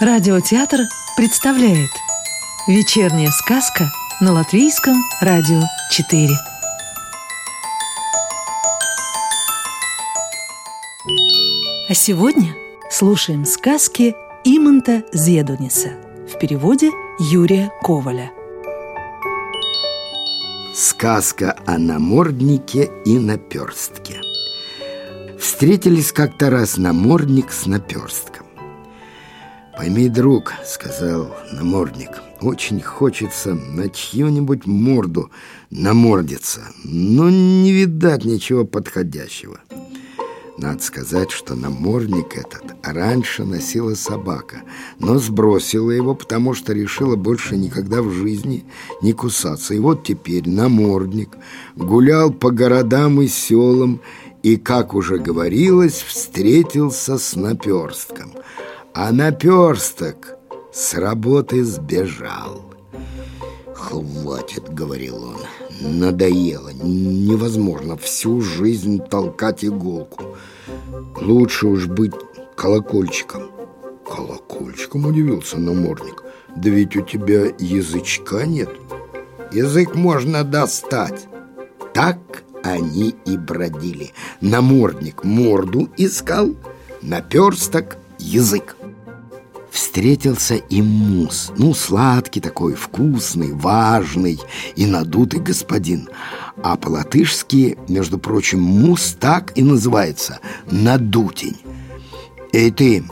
Радиотеатр представляет Вечерняя сказка на Латвийском радио 4 А сегодня слушаем сказки Иманта Зедуниса в переводе Юрия Коваля. Сказка о наморднике и наперстке. Встретились как-то раз намордник с наперстком «Пойми, друг», — сказал намордник, — «очень хочется на чью-нибудь морду намордиться, но не видать ничего подходящего». Надо сказать, что намордник этот раньше носила собака, но сбросила его, потому что решила больше никогда в жизни не кусаться. И вот теперь намордник гулял по городам и селам и, как уже говорилось, встретился с наперстком. А наперсток с работы сбежал. «Хватит», — говорил он, — «надоело, невозможно всю жизнь толкать иголку. Лучше уж быть колокольчиком». «Колокольчиком?» — удивился намордник. «Да ведь у тебя язычка нет». «Язык можно достать». Так они и бродили. Намордник морду искал, наперсток — язык встретился и мус. Ну, сладкий такой, вкусный, важный и надутый господин. А по-латышски, между прочим, мус так и называется – надутень. «Эй ты,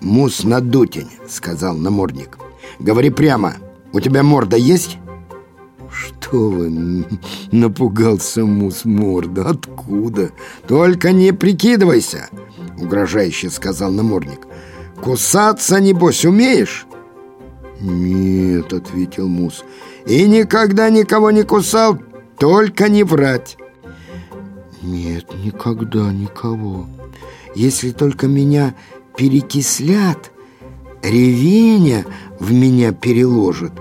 мус-надутень», – сказал намордник. «Говори прямо, у тебя морда есть?» «Что вы?» — напугался мус морда. «Откуда?» «Только не прикидывайся!» — угрожающе сказал намордник. Кусаться, небось, умеешь? Нет, ответил Мус. И никогда никого не кусал, только не врать. Нет, никогда никого. Если только меня перекислят, ревеня в меня переложит,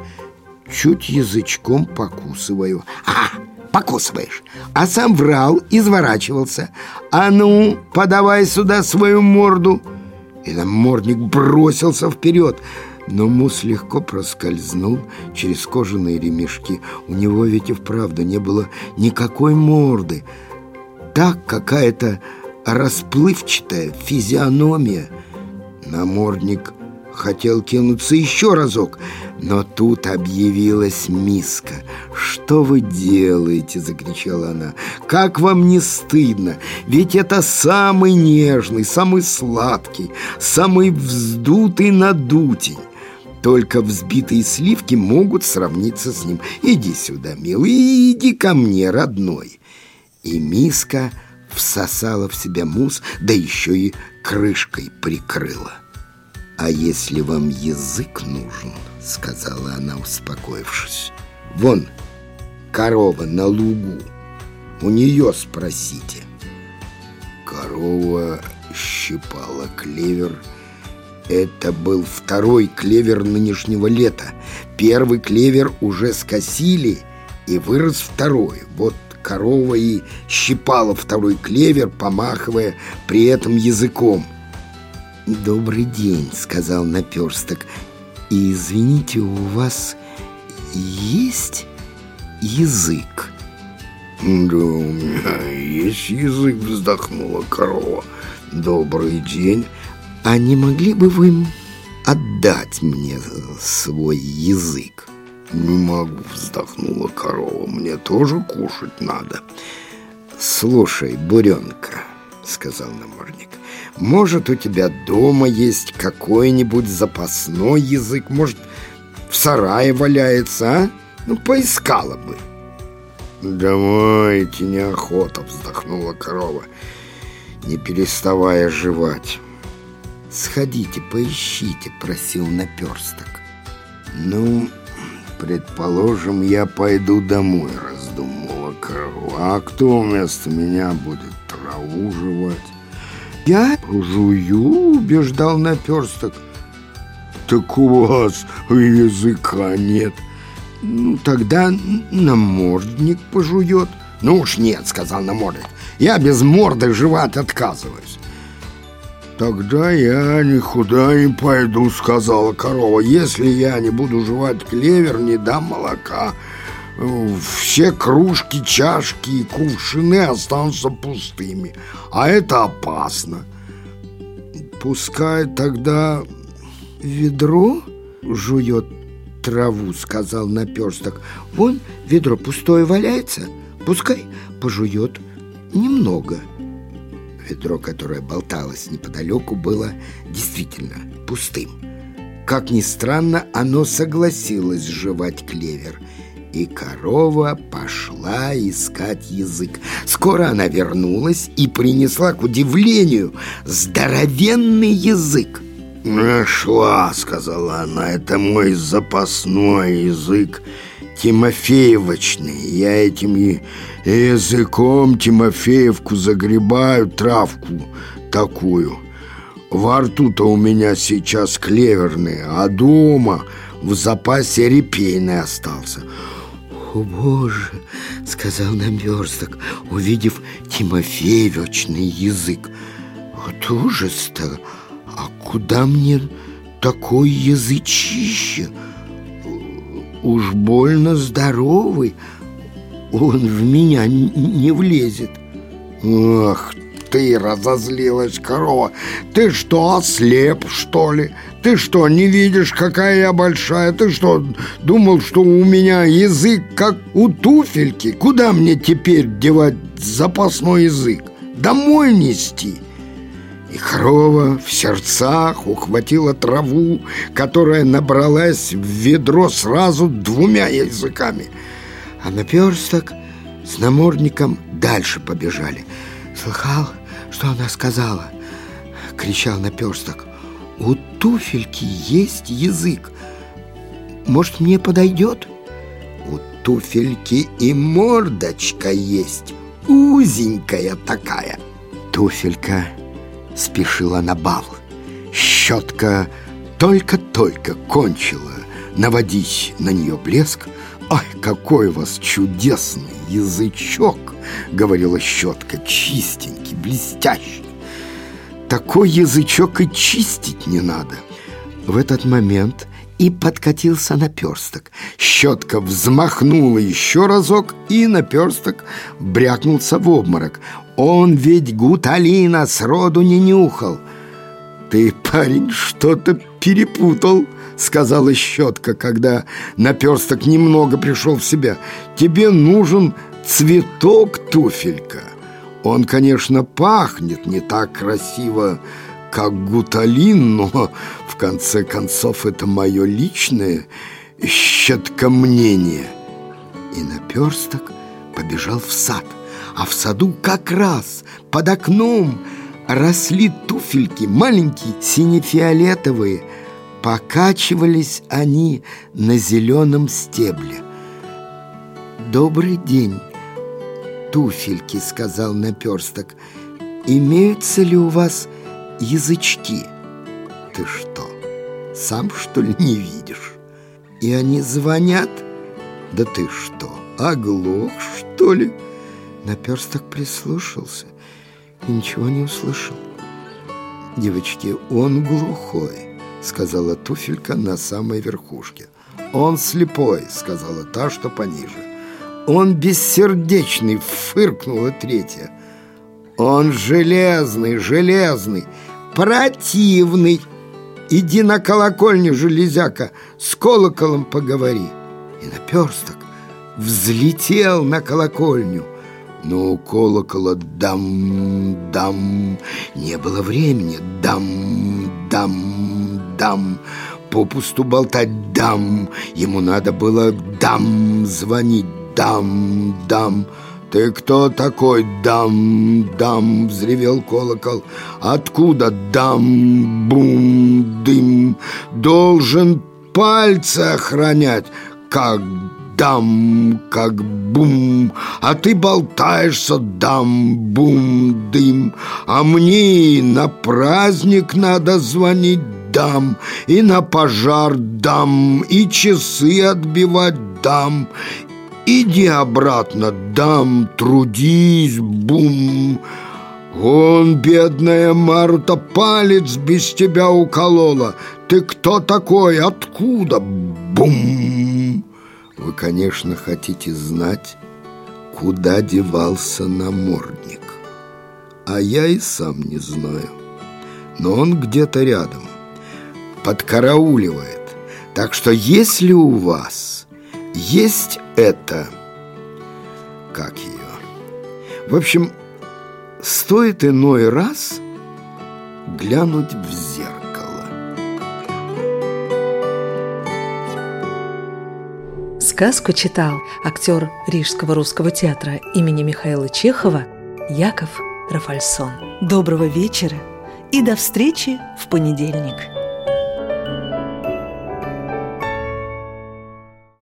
чуть язычком покусываю. А, покусываешь, а сам врал, изворачивался. А ну, подавай сюда свою морду и намордник бросился вперед. Но Мус легко проскользнул через кожаные ремешки. У него ведь и вправду не было никакой морды. Так какая-то расплывчатая физиономия. Намордник хотел кинуться еще разок, но тут объявилась миска. «Что вы делаете?» — закричала она. «Как вам не стыдно? Ведь это самый нежный, самый сладкий, самый вздутый надутень. Только взбитые сливки могут сравниться с ним. Иди сюда, милый, иди ко мне, родной». И миска всосала в себя мусс, да еще и крышкой прикрыла. «А если вам язык нужен?» — сказала она, успокоившись. «Вон, корова на лугу. У нее спросите». Корова щипала клевер. Это был второй клевер нынешнего лета. Первый клевер уже скосили, и вырос второй. Вот корова и щипала второй клевер, помахивая при этом языком – «Добрый день», — сказал наперсток. «И извините, у вас есть язык?» «Да у меня есть язык», — вздохнула корова. «Добрый день». «А не могли бы вы отдать мне свой язык?» «Не могу», — вздохнула корова. «Мне тоже кушать надо». «Слушай, буренка», — сказал намордник, может, у тебя дома есть какой-нибудь запасной язык? Может, в сарае валяется, а? Ну, поискала бы. «Давайте, неохота», — вздохнула корова, не переставая жевать. «Сходите, поищите», — просил наперсток. «Ну, предположим, я пойду домой», — раздумывала корова. «А кто вместо меня будет траву жевать?» «Я жую», — убеждал наперсток. «Так у вас языка нет». «Ну, тогда намордник пожует». «Ну уж нет», — сказал намордник. «Я без морды жевать отказываюсь». «Тогда я никуда не пойду», — сказала корова. «Если я не буду жевать клевер, не дам молока. Все кружки, чашки и кувшины останутся пустыми, а это опасно». «Пускай тогда ведро жует траву», — сказал наперсток. «Вон ведро пустое валяется, пускай пожует немного». Ведро, которое болталось неподалеку, было действительно пустым. Как ни странно, оно согласилось жевать клевер, и корова пошла искать язык. Скоро она вернулась и принесла, к удивлению, здоровенный язык. «Нашла», — сказала она, — «это мой запасной язык, Тимофеевочный. Я этим языком Тимофеевку загребаю, травку такую. Во рту-то у меня сейчас клеверный, а дома в запасе репейный остался». «О, Боже!» — сказал наперсток, увидев Тимофеевичный язык. «Вот ужас-то! А куда мне такой язычище?» уж больно здоровый, он в меня не влезет. Ах ты, разозлилась корова, ты что, ослеп, что ли? Ты что, не видишь, какая я большая? Ты что, думал, что у меня язык как у туфельки? Куда мне теперь девать запасной язык? Домой нести?» И корова в сердцах ухватила траву, которая набралась в ведро сразу двумя языками. А наперсток с намордником дальше побежали. «Слыхал, что она сказала?» — кричал наперсток. «У туфельки есть язык. Может, мне подойдет?» «У туфельки и мордочка есть, узенькая такая». Туфелька спешила на бал. Щетка только-только кончила наводить на нее блеск. «Ай, какой у вас чудесный язычок!» — говорила щетка, чистенький, блестящий. «Такой язычок и чистить не надо!» В этот момент и подкатился наперсток. Щетка взмахнула еще разок, и наперсток брякнулся в обморок. Он ведь гуталина сроду не нюхал. «Ты, парень, что-то перепутал», — сказала щетка, когда наперсток немного пришел в себя. «Тебе нужен цветок туфелька. Он, конечно, пахнет не так красиво, как гуталин, но в конце концов это мое личное щетка мнение». И наперсток побежал в сад а в саду как раз под окном росли туфельки, маленькие, сине-фиолетовые. Покачивались они на зеленом стебле. «Добрый день, туфельки», — сказал наперсток. «Имеются ли у вас язычки?» «Ты что, сам, что ли, не видишь?» «И они звонят?» «Да ты что, оглох, что ли?» Наперсток прислушался и ничего не услышал. «Девочки, он глухой», — сказала туфелька на самой верхушке. «Он слепой», — сказала та, что пониже. «Он бессердечный», — фыркнула третья. «Он железный, железный, противный. Иди на колокольню, железяка, с колоколом поговори». И наперсток взлетел на колокольню — но у колокола дам-дам не было времени. Дам-дам-дам попусту болтать дам. Ему надо было дам звонить. Дам-дам. «Ты кто такой, дам, дам?» — взревел колокол. «Откуда дам, бум, дым? Должен пальцы охранять, как дам, как бум, а ты болтаешься, дам, бум, дым, а мне на праздник надо звонить, дам, и на пожар дам, и часы отбивать дам, иди обратно, дам, трудись, бум, Он, бедная Марута, палец без тебя уколола. Ты кто такой? Откуда? Бум! Вы, конечно, хотите знать, куда девался намордник. А я и сам не знаю. Но он где-то рядом, подкарауливает. Так что если у вас есть это... Как ее? В общем, стоит иной раз глянуть в зеркало. Сказку читал актер Рижского русского театра имени Михаила Чехова Яков Рафальсон. Доброго вечера и до встречи в понедельник.